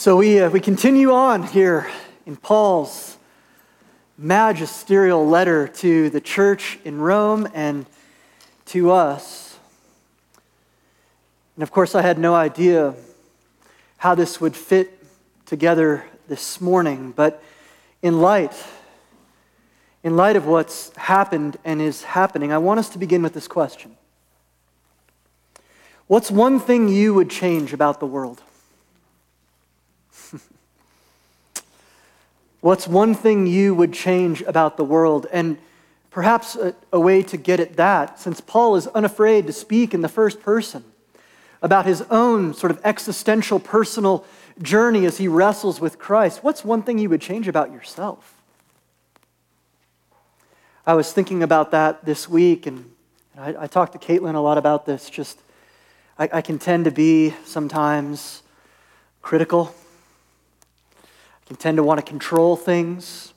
So we, uh, we continue on here in Paul's magisterial letter to the church in Rome and to us. And of course, I had no idea how this would fit together this morning, but in light, in light of what's happened and is happening, I want us to begin with this question. What's one thing you would change about the world? What's one thing you would change about the world? And perhaps a, a, way to get at that, since Paul is unafraid to speak in the first person about his own sort of existential personal journey as he wrestles with Christ, what's one thing you would change about yourself? I was thinking about that this week, and I, I talked to Caitlin a lot about this. Just, I, I can tend to be sometimes critical tend to want to control things.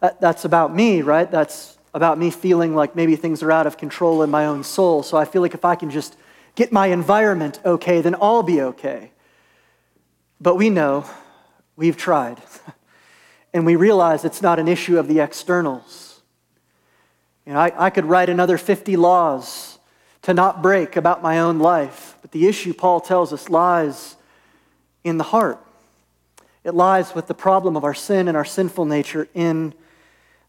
That, that's about me, right? That's about me feeling like maybe things are out of control in my own soul. So I feel like if I can just get my environment okay, then I'll be okay. But we know, we've tried, and we realize it's not an issue of the externals. You know, I, I could write another 50 laws to not break about my own life, but the issue, Paul tells us, lies in the heart. It lies with the problem of our sin and our sinful nature in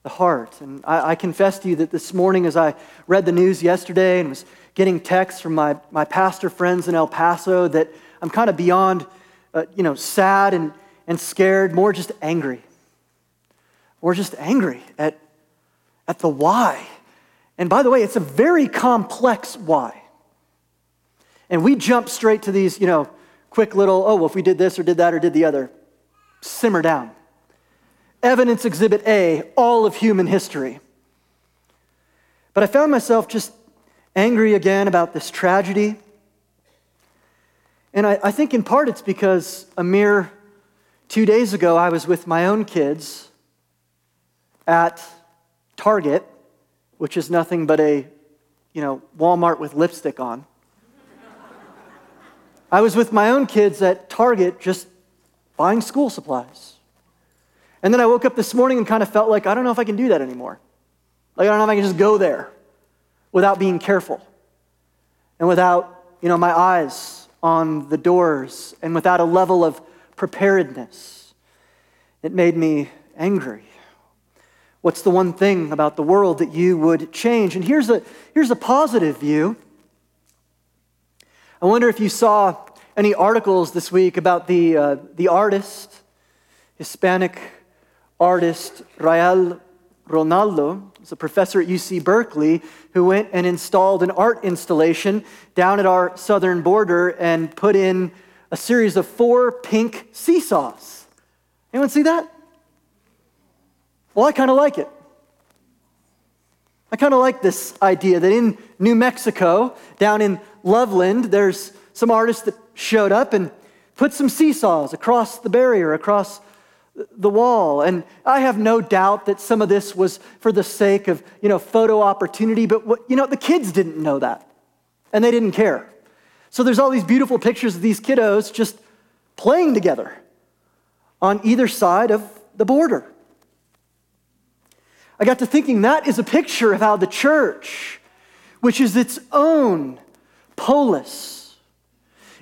the heart. And I, I, confess to you that this morning, as I read the news yesterday and was getting texts from my, my pastor friends in El Paso, that I'm kind of beyond, uh, you know, sad and, and scared, more just angry. Or just angry at, at the why. And by the way, it's a very complex why. And we jump straight to these, you know, quick little, oh, well, if we did this or did that or did the other simmer down. Evidence Exhibit A, all of human history. But I found myself just angry again about this tragedy. And I, I, think in part it's because a mere two days ago I was with my own kids at Target, which is nothing but a, you know, Walmart with lipstick on. I was with my own kids at Target just buying school supplies. And then I woke up this morning and kind of felt like, I don't know if I can do that anymore. Like, I don't know if I can just go there without being careful and without, you know, my eyes on the doors and without a level of preparedness. It made me angry. What's the one thing about the world that you would change? And here's a, here's a positive view. I wonder if you saw any articles this week about the, uh, the artist, Hispanic artist Rael Ronaldo. He's a professor at UC Berkeley who went and installed an art installation down at our southern border and put in a series of four pink seesaws. Anyone see that? Well, I kind of like it. I kind of like this idea that in New Mexico, down in Loveland, there's some artists that showed up and put some seesaws across the barrier, across the wall. And I have no doubt that some of this was for the sake of, you know, photo opportunity, but what, you know, the kids didn't know that. And they didn't care. So there's all these beautiful pictures of these kiddos just playing together on either side of the border. I got to thinking that is a picture of how the church, which is its own polis,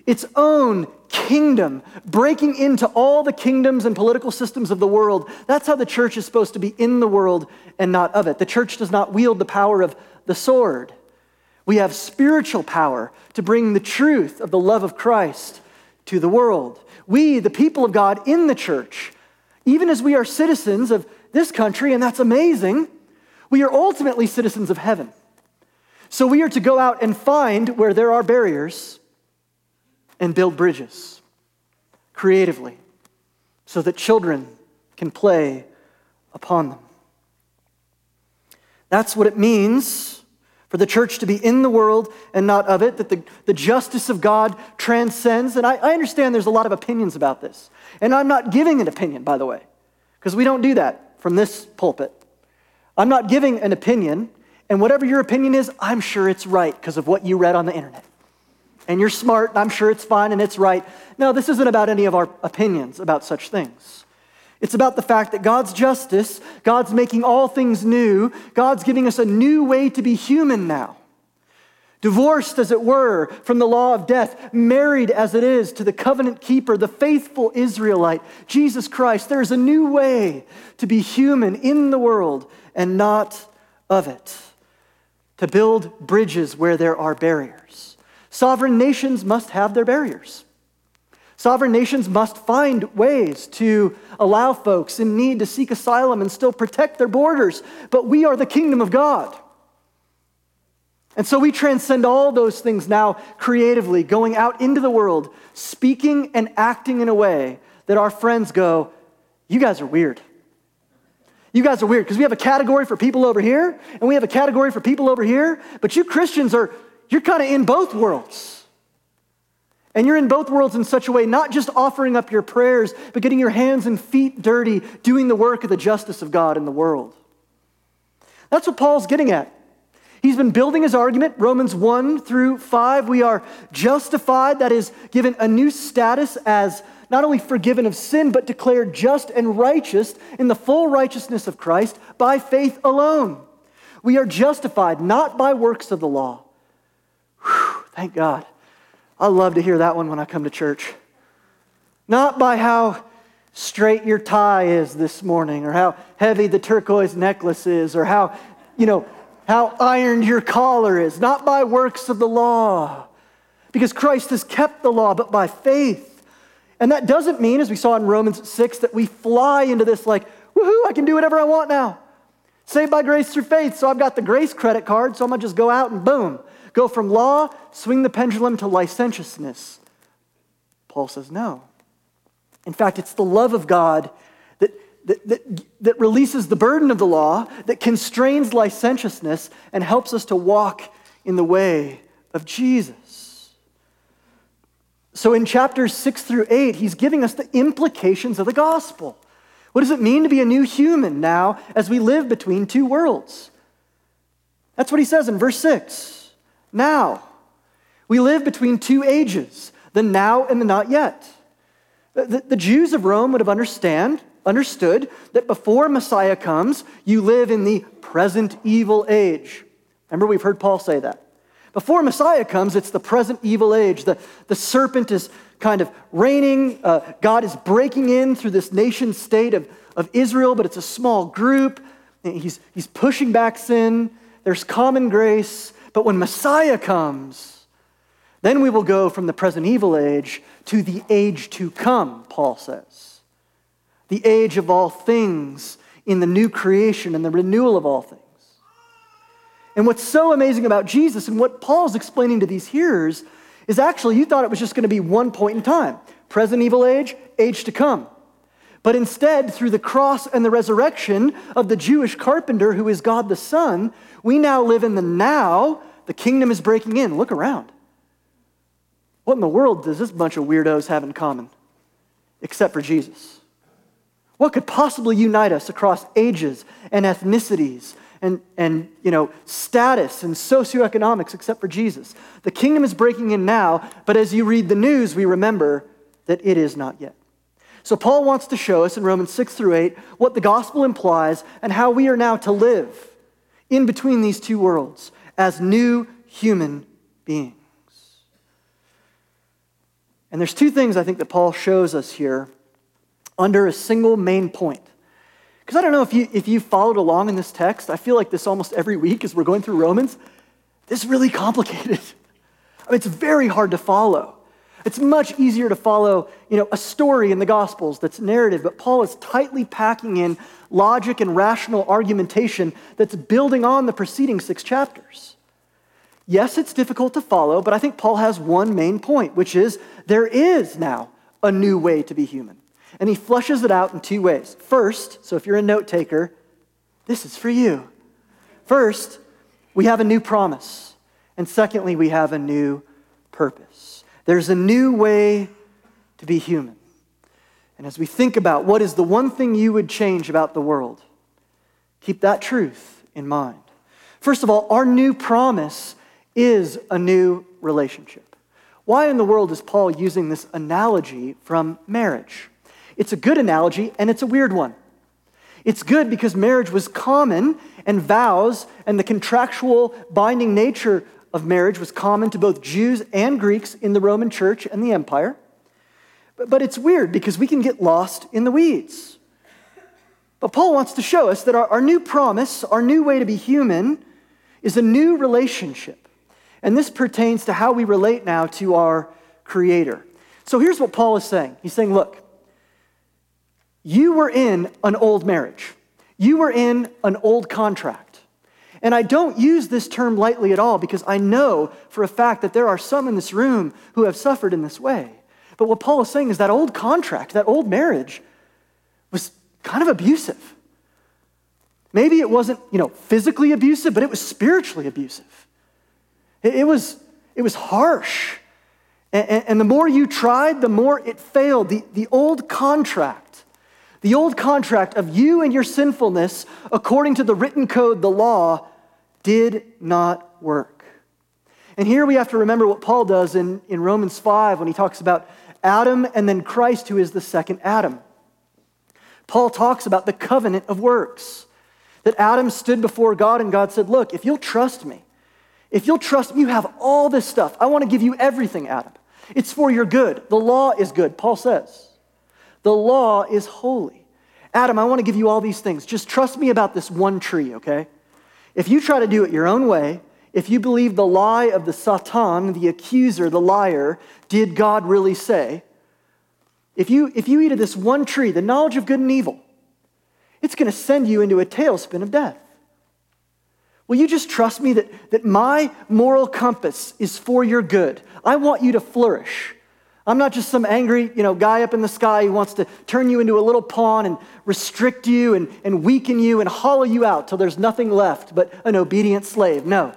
its own kingdom, breaking into all the kingdoms and political systems of the world. That's how the church is supposed to be in the world and not of it. The church does not wield the power of the sword. We have spiritual power to bring the truth of the love of Christ to the world. We, the people of God in the church, even as we are citizens of this country, and that's amazing, we are ultimately citizens of heaven. So we are to go out and find where there are barriers and build bridges creatively so that children can play upon them. That's what it means for the church to be in the world and not of it, that the, the justice of God transcends. And I, I understand there's a lot of opinions about this. And I'm not giving an opinion, by the way, because we don't do that from this pulpit. I'm not giving an opinion, and whatever your opinion is, I'm sure it's right because of what you read on the internet. And you're smart, and I'm sure it's fine and it's right. No, this isn't about any of our opinions about such things. It's about the fact that God's justice, God's making all things new, God's giving us a new way to be human now. Divorced, as it were, from the law of death, married as it is to the covenant keeper, the faithful Israelite, Jesus Christ. There is a new way to be human in the world and not of it, to build bridges where there are barriers. Sovereign nations must have their barriers. Sovereign nations must find ways to allow folks in need to seek asylum and still protect their borders. But we are the kingdom of God. And so we transcend all those things now creatively, going out into the world, speaking and acting in a way that our friends go, You guys are weird. You guys are weird because we have a category for people over here and we have a category for people over here, but you Christians are, you're kind of in both worlds. And you're in both worlds in such a way, not just offering up your prayers, but getting your hands and feet dirty, doing the work of the justice of God in the world. That's what Paul's getting at. He's been building his argument, Romans 1 through 5. We are justified, that is, given a new status as not only forgiven of sin, but declared just and righteous in the full righteousness of Christ by faith alone. We are justified not by works of the law. Thank God. I love to hear that one when I come to church. Not by how straight your tie is this morning, or how heavy the turquoise necklace is, or how, you know, how ironed your collar is, not by works of the law, because Christ has kept the law, but by faith. And that doesn't mean, as we saw in Romans 6, that we fly into this like, woohoo, I can do whatever I want now. Saved by grace through faith, so I've got the grace credit card, so I'm gonna just go out and boom, Go from law, swing the pendulum to licentiousness. Paul says no. In fact, it's the love of God that, that, that, that releases the burden of the law, that constrains licentiousness, and helps us to walk in the way of Jesus. So in chapters six through eight, he's giving us the implications of the gospel. What does it mean to be a new human now as we live between two worlds? That's what he says in verse six now. We live between two ages, the now and the not yet. The, the, Jews of Rome would have understand, understood that before Messiah comes, you live in the present evil age. Remember, we've heard Paul say that. Before Messiah comes, it's the present evil age. The, the serpent is kind of reigning. Uh, God is breaking in through this nation state of, of Israel, but it's a small group. He's, he's pushing back sin. There's common grace. But when Messiah comes, then we will go from the present evil age to the age to come, Paul says. The age of all things in the new creation and the renewal of all things. And what's so amazing about Jesus and what Paul's explaining to these hearers is actually you thought it was just going to be one point in time present evil age, age to come. But instead, through the cross and the resurrection of the Jewish carpenter who is God the Son, we now live in the now. The kingdom is breaking in. Look around. What in the world does this bunch of weirdos have in common except for Jesus? What could possibly unite us across ages and ethnicities and, and you know, status and socioeconomics except for Jesus? The kingdom is breaking in now, but as you read the news, we remember that it is not yet. So, Paul wants to show us in Romans 6 through 8 what the gospel implies and how we are now to live in between these two worlds as new human beings. And there's two things I think that Paul shows us here under a single main point. Because I don't know if you, if you followed along in this text, I feel like this almost every week as we're going through Romans. This is really complicated. I mean, it's very hard to follow. It's much easier to follow, you know, a story in the Gospels that's narrative, but Paul is tightly packing in logic and rational argumentation that's building on the preceding six chapters. Yes, it's difficult to follow, but I think Paul has one main point, which is there is now a new way to be human. And he flushes it out in two ways. First, so if you're a note taker, this is for you. First, we have a new promise. And secondly, we have a new purpose. There's a new way to be human. And as we think about what is the one thing you would change about the world, keep that truth in mind. First of all, our new promise is a new relationship. Why in the world is Paul using this analogy from marriage? It's a good analogy and it's a weird one. It's good because marriage was common and vows and the contractual binding nature of marriage was common to both Jews and Greeks in the Roman church and the empire. But, it's weird because we can get lost in the weeds. But Paul wants to show us that our, our new promise, our new way to be human, is a new relationship. And this pertains to how we relate now to our Creator. So here's what Paul is saying He's saying, look, you were in an old marriage, you were in an old contract. And I don't use this term lightly at all because I know for a fact that there are some in this room who have suffered in this way. But what Paul is saying is that old contract, that old marriage, was kind of abusive. Maybe it wasn't, you know, physically abusive, but it was spiritually abusive. It, was, it was harsh. And, and, the more you tried, the more it failed. The, the old contract, the old contract of you and your sinfulness, according to the written code, the law, did not work. And here we have to remember what Paul does in, in Romans 5 when he talks about Adam and then Christ, who is the second Adam. Paul talks about the covenant of works. That Adam stood before God and God said, Look, if you'll trust me, if you'll trust me, you have all this stuff. I want to give you everything, Adam. It's for your good. The law is good, Paul says. The law is holy. Adam, I want to give you all these things. Just trust me about this one tree, okay? If you try to do it your own way, if you believe the lie of the Satan, the accuser, the liar, did God really say? If you, if you eat of this one tree, the knowledge of good and evil, it's going to send you into a tailspin of death. Will you just trust me that, that my moral compass is for your good? I want you to flourish. I'm not just some angry you know, guy up in the sky who wants to turn you into a little pawn and restrict you and, and weaken you and hollow you out till there's nothing left but an obedient slave. No.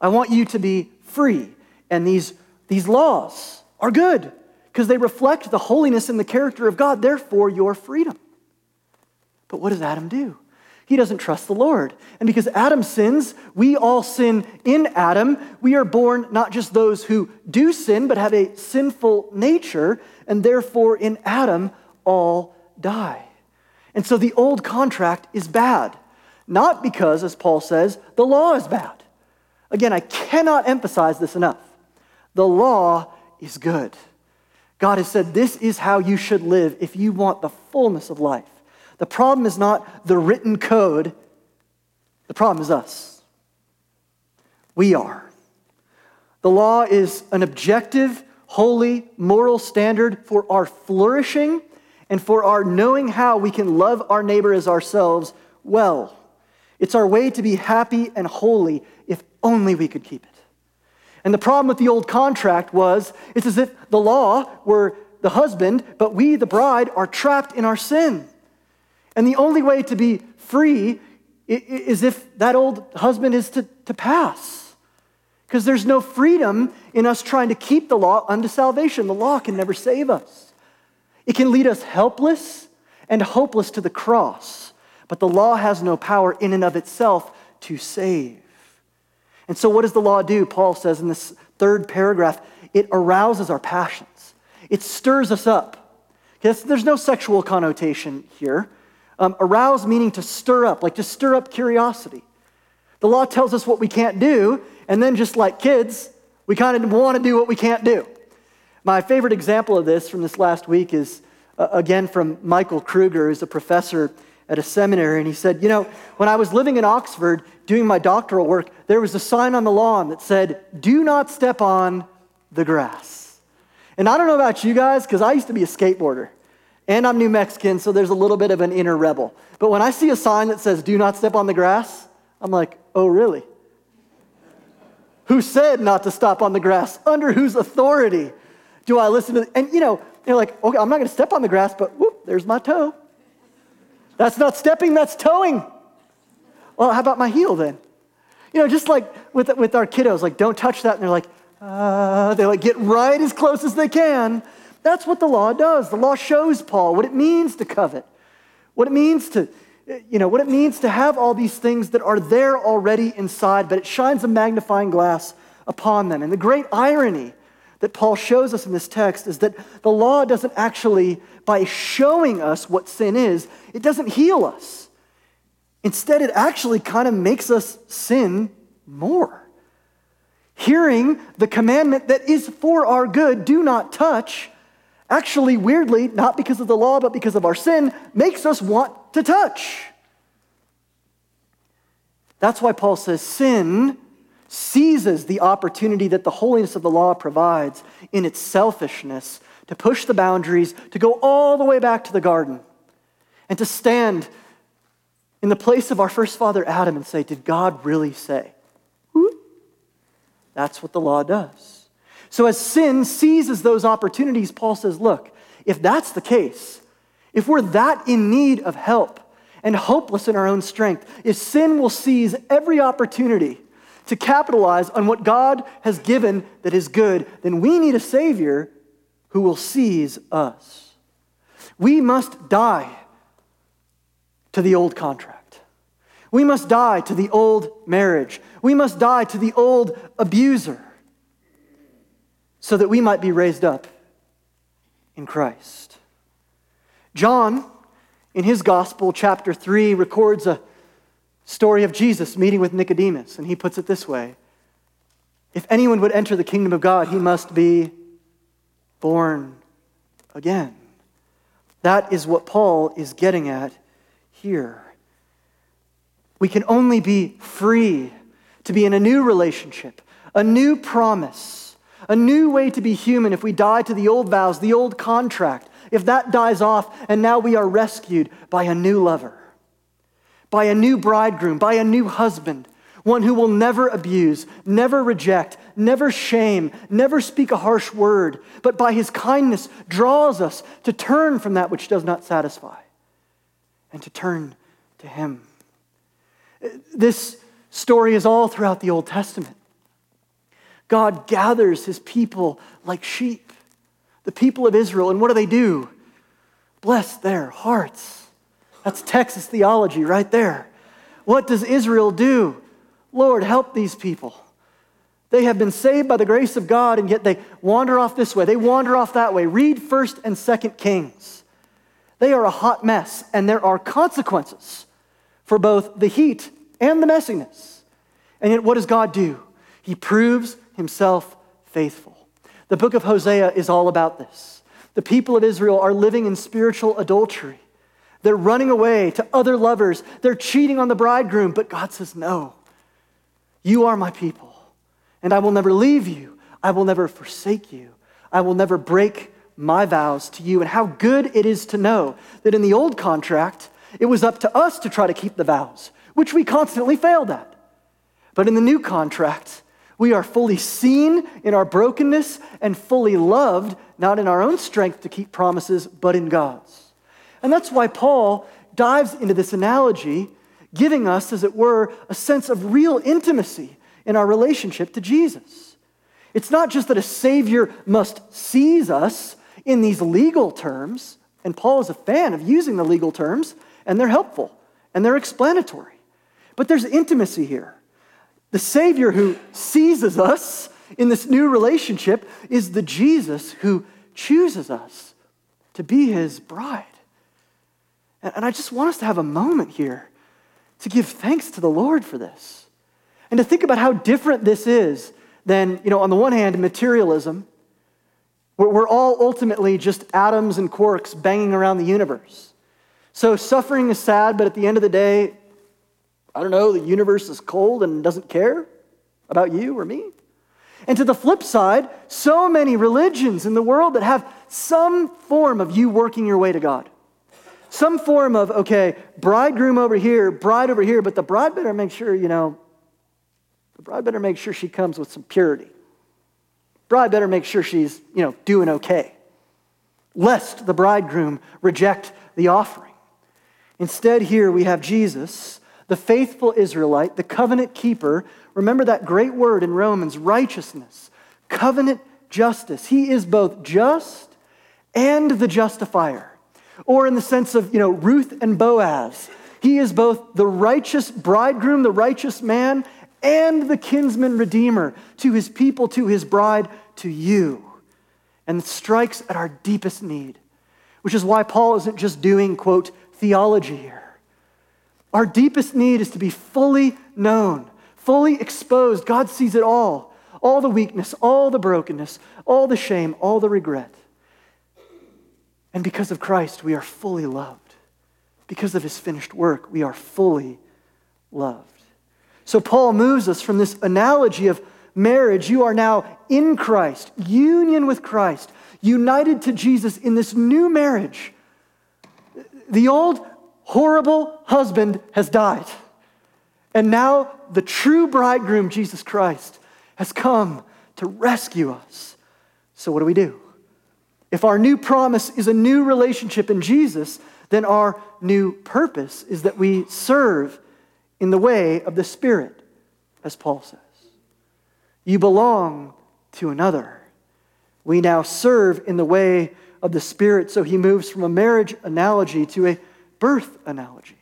I want you to be free. And these, these laws are good because they reflect the holiness and the character of God, therefore, your freedom. But what does Adam do? He doesn't trust the Lord. And because Adam sins, we all sin in Adam. We are born not just those who do sin, but have a sinful nature, and therefore in Adam all die. And so the old contract is bad. Not because, as Paul says, the law is bad. Again, I cannot emphasize this enough. The law is good. God has said this is how you should live if you want the fullness of life. The problem is not the written code, the problem is us. We are. The law is an objective, holy, moral standard for our flourishing and for our knowing how we can love our neighbor as ourselves well. It's our way to be happy and holy if only we could keep it. And the problem with the old contract was it's as if the law were the husband, but we, the bride, are trapped in our sin. And the only way to be free is if that old husband is to, to pass. Because there's no freedom in us trying to keep the law unto salvation. The law can never save us, it can lead us helpless and hopeless to the cross. But the law has no power in and of itself to save. And so, what does the law do? Paul says in this third paragraph it arouses our passions, it stirs us up. There's no sexual connotation here. Um, arouse meaning to stir up, like to stir up curiosity. The law tells us what we can't do, and then just like kids, we kind of want to do what we can't do. My favorite example of this from this last week is, uh, again, from Michael Kruger, who's a professor at a seminary, and he said, You know, when I was living in Oxford doing my doctoral work, there was a sign on the lawn that said, Do not step on the grass. And I don't know about you guys, because I used to be a skateboarder. And I'm New Mexican, so there's a little bit of an inner rebel. But when I see a sign that says, Do not step on the grass, I'm like, Oh, really? Who said not to stop on the grass? Under whose authority do I listen to? And you know, they're like, Okay, I'm not going to step on the grass, but whoop, there's my toe. That's not stepping, that's toeing. Well, how about my heel then? You know, just like with, with our kiddos, like, don't touch that. And they're like, uh, they like get right as close as they can. That's what the law does. The law shows Paul what it means to covet, what it means to, you know, what it means to have all these things that are there already inside, but it shines a magnifying glass upon them. And the great irony, that Paul shows us in this text is that the law doesn't actually, by showing us what sin is, it doesn't heal us. Instead, it actually kind of makes us sin more. Hearing the commandment that is for our good, do not touch, actually, weirdly, not because of the law, but because of our sin, makes us want to touch. That's why Paul says sin seizes the opportunity that the holiness of the law provides in its selfishness to push the boundaries, to go all the way back to the garden, and to stand in the place of our first father Adam and say, Did God really say? That's what the law does. So, as sin seizes those opportunities, Paul says, Look, if that's the case, if we're that in need of help and hopeless in our own strength, if sin will seize every opportunity to capitalize on what God has given that is good, then we need a Savior who will seize us. We must die to the old contract. We must die to the old marriage. We must die to the old abuser so that we might be raised up in Christ. John, in his gospel, chapter 3, records a story of Jesus meeting with Nicodemus, and he puts it this way If anyone would enter the kingdom of God, he must be born again. That is what Paul is getting at here. We can only be free to be in a new relationship, a new promise, a new way to be human if we die to the old vows, the old contract, if that dies off and now we are rescued by a new lover by a new bridegroom, by a new husband, one who will never abuse, never reject, never shame, never speak a harsh word, but by his kindness draws us to turn from that which does not satisfy and to turn to him. This story is all throughout the Old Testament. God gathers his people like sheep, the people of Israel, and what do they do? Bless their hearts that's Texas theology right there. What does Israel do? Lord, help these people. They have been saved by the grace of God, and yet they wander off this way. They wander off that way. Read 1st and 2nd Kings. They are a hot mess, and there are consequences for both the heat and the messiness. And yet, what does God do? He proves himself faithful. The book of Hosea is all about this. The people of Israel are living in spiritual adultery. They're running away to other lovers. They're cheating on the bridegroom. But God says, No, you are my people, and I will never leave you. I will never forsake you. I will never break my vows to you. And how good it is to know that in the old contract, it was up to us to try to keep the vows, which we constantly failed at. But in the new contract, we are fully seen in our brokenness and fully loved, not in our own strength to keep promises, but in God's. And that's why Paul dives into this analogy, giving us, as it were, a sense of real intimacy in our relationship to Jesus. It's not just that a Savior must seize us in these legal terms, and Paul is a fan of using the legal terms, and they're helpful and they're explanatory. But there's intimacy here. The Savior who seizes us in this new relationship is the Jesus who chooses us to be his bride. And I just want us to have a moment here to give thanks to the Lord for this. And to think about how different this is than, you know, on the one hand, materialism, where we're all ultimately just atoms and quarks banging around the universe. So suffering is sad, but at the end of the day, I don't know, the universe is cold and doesn't care about you or me. And to the flip side, so many religions in the world that have some form of you working your way to God. Some form of, okay, bridegroom over here, bride over here, but the bride better make sure, you know, the bride better make sure she comes with some purity. Bride better make sure she's, you know, doing okay, lest the bridegroom reject the offering. Instead, here we have Jesus, the faithful Israelite, the covenant keeper. Remember that great word in Romans righteousness, covenant justice. He is both just and the justifier or in the sense of, you know, Ruth and Boaz. He is both the righteous bridegroom, the righteous man, and the kinsman redeemer to his people, to his bride, to you. and strikes at our deepest need, which is why Paul isn't just doing, quote, theology here. Our deepest need is to be fully known, fully exposed. God sees it all all the weakness, all the brokenness, all the shame, all the regret. And because of Christ, we are fully loved. Because of his finished work, we are fully loved. So Paul moves us from this analogy of marriage. You are now in Christ, union with Christ, united to Jesus in this new marriage. The old horrible husband has died. And now the true bridegroom, Jesus Christ, has come to rescue us. So, what do we do? If our new promise is a new relationship in Jesus, then our new purpose is that we serve in the way of the Spirit, as Paul says. You belong to another. We now serve in the way of the Spirit. So he moves from a marriage analogy to a birth analogy.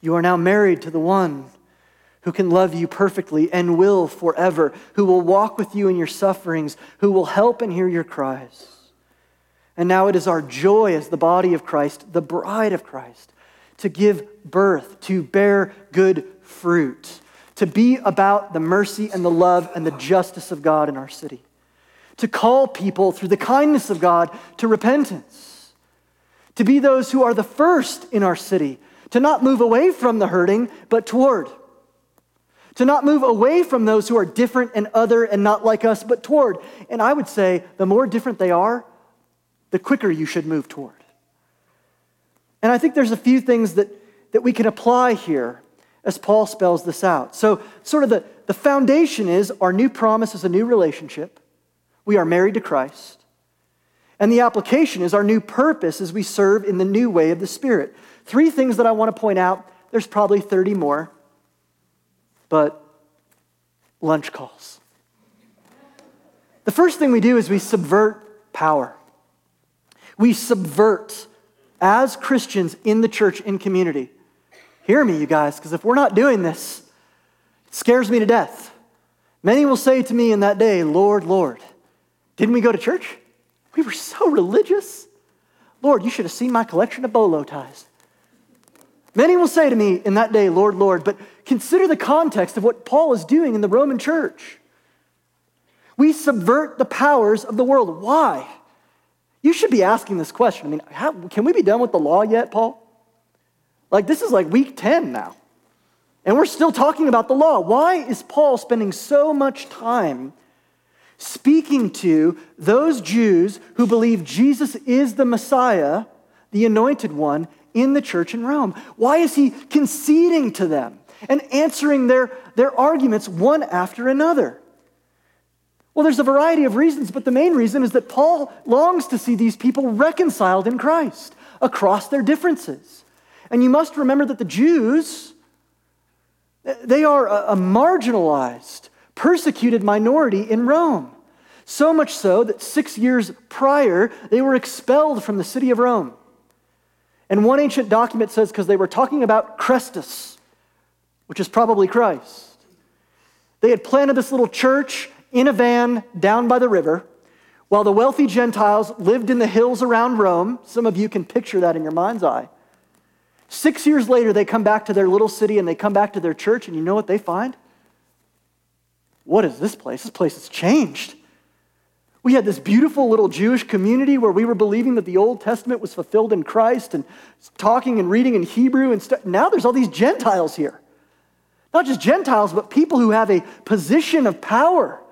You are now married to the one who can love you perfectly and will forever, who will walk with you in your sufferings, who will help and hear your cries. And now it is our joy as the body of Christ, the bride of Christ, to give birth, to bear good fruit, to be about the mercy and the love and the justice of God in our city, to call people through the kindness of God to repentance, to be those who are the first in our city, to not move away from the hurting, but toward. To not move away from those who are different and other and not like us, but toward. And I would say the more different they are, the quicker you should move toward. And I think there's a few things that, that we can apply here as Paul spells this out. So, sort of the, the foundation is our new promise is a new relationship. We are married to Christ. And the application is our new purpose as we serve in the new way of the Spirit. Three things that I want to point out. There's probably 30 more, but lunch calls. The first thing we do is we subvert power. We subvert as Christians in the church, in community. Hear me, you guys, because if we're not doing this, it scares me to death. Many will say to me in that day, Lord, Lord, didn't we go to church? We were so religious. Lord, you should have seen my collection of bolo ties. Many will say to me in that day, Lord, Lord, but consider the context of what Paul is doing in the Roman church. We subvert the powers of the world. Why? You should be asking this question. I mean, how, can we be done with the law yet, Paul? Like, this is like week 10 now. And we're still talking about the law. Why is Paul spending so much time speaking to those Jews who believe Jesus is the Messiah, the anointed one, in the church in Rome? Why is he conceding to them and answering their, their arguments one after another? Well, there's a variety of reasons, but the main reason is that Paul longs to see these people reconciled in Christ across their differences. And you must remember that the Jews, they are a marginalized, persecuted minority in Rome. So much so that six years prior, they were expelled from the city of Rome. And one ancient document says because they were talking about Chrestus, which is probably Christ. They had planted this little church in a van down by the river while the wealthy Gentiles lived in the hills around Rome. Some of you can picture that in your mind's eye. Six years later, they come back to their little city and they come back to their church, and you know what they find? What is this place? This place has changed. We had this beautiful little Jewish community where we were believing that the Old Testament was fulfilled in Christ and talking and reading in Hebrew and stuff. Now there's all these Gentiles here. Not just Gentiles, but people who have a position of power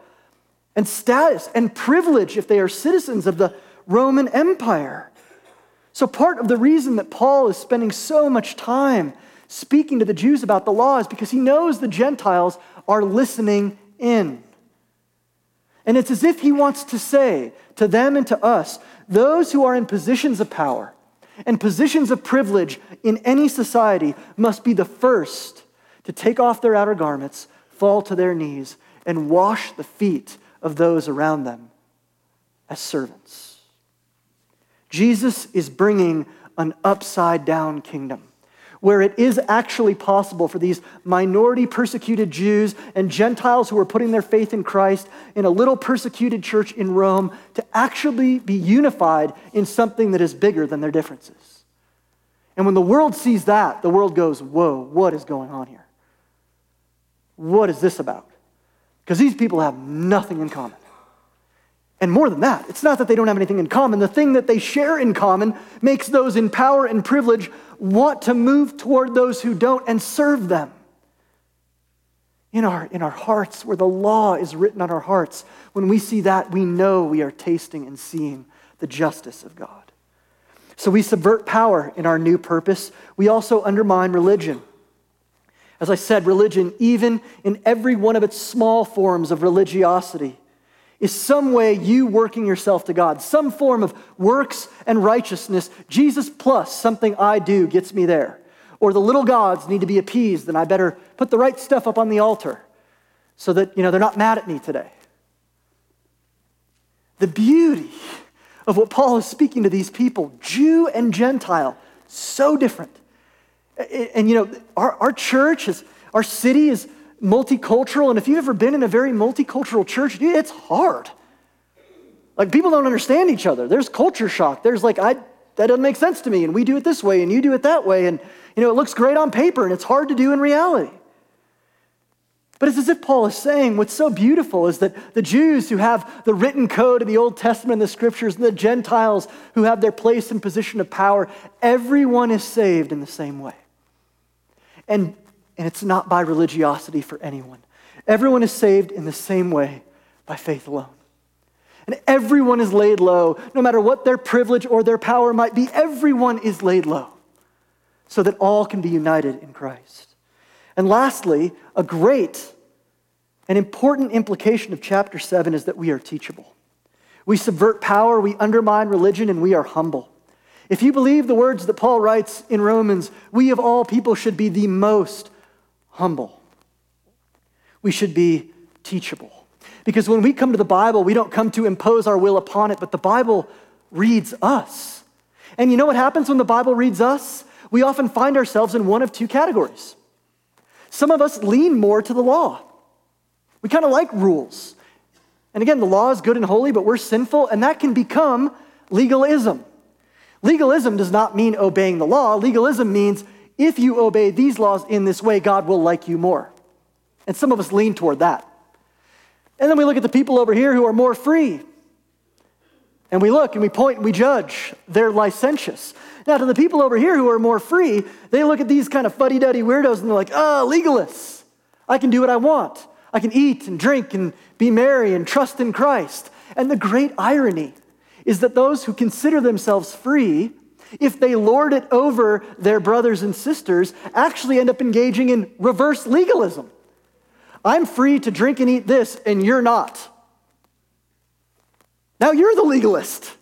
and status and privilege if they are citizens of the Roman Empire. So, part of the reason that Paul is spending so much time speaking to the Jews about the law is because he knows the Gentiles are listening in. And it's as if he wants to say to them and to us, those who are in positions of power and positions of privilege in any society must be the first to take off their outer garments, fall to their knees, and wash the feet of those around them as servants. Jesus is bringing an upside down kingdom where it is actually possible for these minority persecuted Jews and Gentiles who are putting their faith in Christ in a little persecuted church in Rome to actually be unified in something that is bigger than their differences. And when the world sees that, the world goes, Whoa, what is going on here? What is this about? Because these people have nothing in common. And more than that, it's not that they don't have anything in common. The thing that they share in common makes those in power and privilege want to move toward those who don't and serve them. In our, in our hearts, where the law is written on our hearts, when we see that, we know we are tasting and seeing the justice of God. So we subvert power in our new purpose. We also undermine religion. As I said, religion, even in every one of its small forms of religiosity, is some way you working yourself to God, some form of works and righteousness. Jesus plus something I do gets me there. Or the little gods need to be appeased, and I better put the right stuff up on the altar so that you know they're not mad at me today. The beauty of what Paul is speaking to these people, Jew and Gentile, so different. And you know, our, our church is, our city is multicultural. And if you've ever been in a very multicultural church, dude, it's hard. Like people don't understand each other. There's culture shock. There's like, I, that doesn't make sense to me. And we do it this way and you do it that way. And, you know, it looks great on paper and it's hard to do in reality. But it's as if Paul is saying what's so beautiful is that the Jews who have the written code of the Old Testament and the scriptures, and the Gentiles who have their place and position of power, everyone is saved in the same way. And and it's not by religiosity for anyone. Everyone is saved in the same way by faith alone. And everyone is laid low, no matter what their privilege or their power might be, everyone is laid low so that all can be united in Christ. And lastly, a great and important implication of chapter 7 is that we are teachable. We subvert power, we undermine religion, and we are humble. If you believe the words that Paul writes in Romans, we of all people should be the most humble. We should be teachable. Because when we come to the Bible, we don't come to impose our will upon it, but the Bible reads us. And you know what happens when the Bible reads us? We often find ourselves in one of two categories. Some of us lean more to the law. We kind of like rules. And again, the law is good and holy, but we're sinful, and that can become legalism. Legalism does not mean obeying the law. Legalism means if you obey these laws in this way, God will like you more. And some of us lean toward that. And then we look at the people over here who are more free. And we look and we point and we judge. They're licentious. Now, to the people over here who are more free, they look at these kind of fuddy duddy weirdos and they're like, oh, legalists. I can do what I want. I can eat and drink and be merry and trust in Christ. And the great irony is that those who consider themselves free if they lord it over their brothers and sisters, actually end up engaging in reverse legalism. I'm free to drink and eat this, and you're not. Now you're the legalist.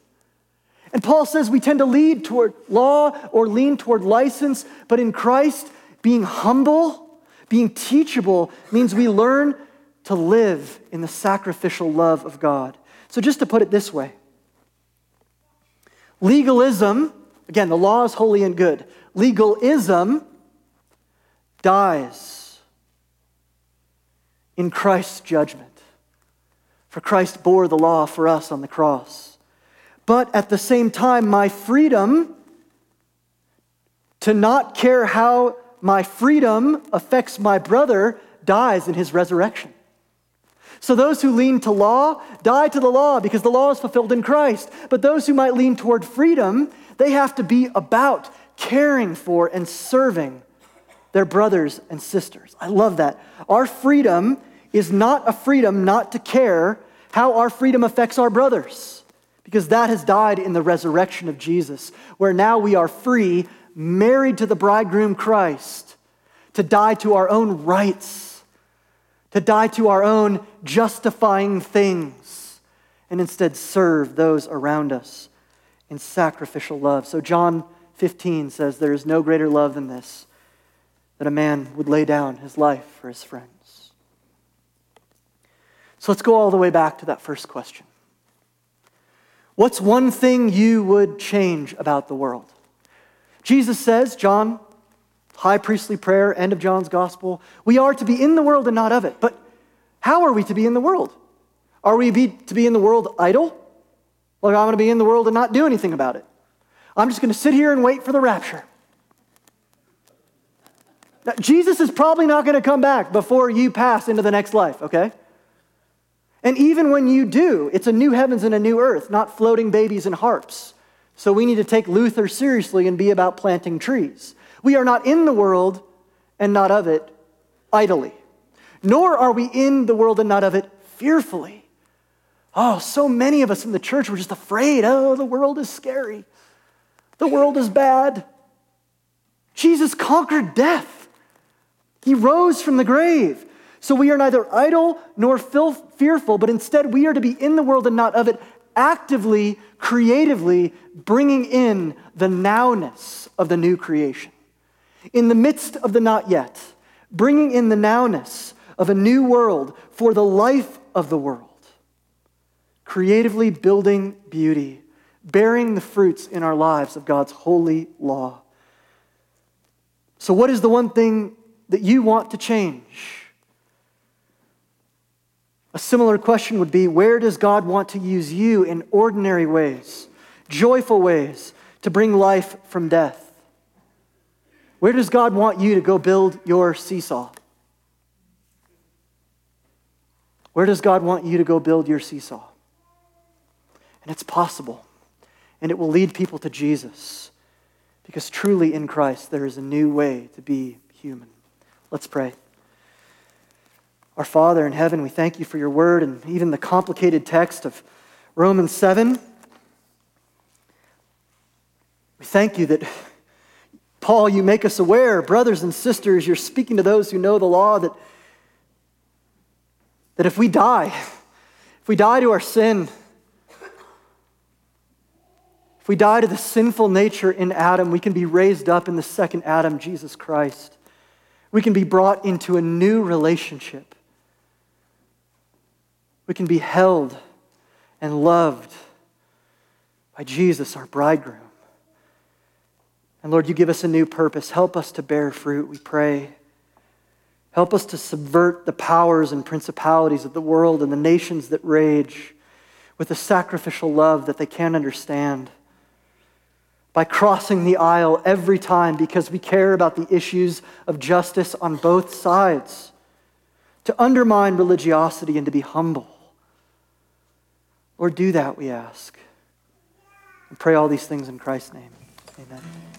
And Paul says we tend to lead toward law or lean toward license, but in Christ, being humble, being teachable, means we learn to live in the sacrificial love of God. So, just to put it this way legalism Again, the law is holy and good. Legalism dies in Christ's judgment. For Christ bore the law for us on the cross. But at the same time, my freedom to not care how my freedom affects my brother dies in his resurrection. So those who lean to law die to the law because the law is fulfilled in Christ. But those who might lean toward freedom they have to be about caring for and serving their brothers and sisters. I love that. Our freedom is not a freedom not to care how our freedom affects our brothers, because that has died in the resurrection of Jesus, where now we are free, married to the bridegroom Christ, to die to our own rights, to die to our own justifying things, and instead serve those around us in sacrificial love. So, John 15 says, There is no greater love than this, that a man would lay down his life for his friends. So, let's go all the way back to that first question. What's one thing you would change about the world? Jesus says, John high priestly prayer, end of John's gospel. We are to be in the world and not of it. But how are we to be in the world? Are we be, to be in the world idle? Like I'm going to be in the world and not do anything about it. I'm just going to sit here and wait for the rapture. Now, Jesus is probably not going to come back before you pass into the next life, okay? And even when you do, it's a new heavens and a new earth, not floating babies and harps. So we need to take Luther seriously and be about planting trees. We are not in the world and not of it idly, nor are we in the world and not of it fearfully. Oh, so many of us in the church were just afraid. Oh, the world is scary. The world is bad. Jesus conquered death. He rose from the grave. So we are neither idle nor fearful, but instead we are to be in the world and not of it, actively, creatively bringing in the nowness of the new creation. In the midst of the not yet, bringing in the nowness of a new world for the life of the world. Creatively building beauty, bearing the fruits in our lives of God's holy law. So, what is the one thing that you want to change? A similar question would be where does God want to use you in ordinary ways, joyful ways, to bring life from death? Where does God want you to go build your seesaw? Where does God want you to go build your seesaw? And it's possible, and it will lead people to Jesus, because truly in Christ there is a new way to be human. Let's pray. Our Father in heaven, we thank you for your word and even the complicated text of Romans 7. We thank you that, Paul, you make us aware, brothers and sisters, you're speaking to those who know the law, that, that if we die, if we die to our sin, we die to the sinful nature in Adam, we can be raised up in the second Adam, Jesus Christ. We can be brought into a new relationship we can be held and loved by Jesus, our bridegroom. And Lord, you give us a new purpose. Help us to bear fruit, we pray. Help us to subvert the powers and principalities of the world and the nations that rage with a sacrificial love that they can't understand. By crossing the aisle every time because we care about the issues of justice on both sides. To undermine religiosity and to be humble. Lord, do that, we ask. And pray all these things in Christ's name. Amen.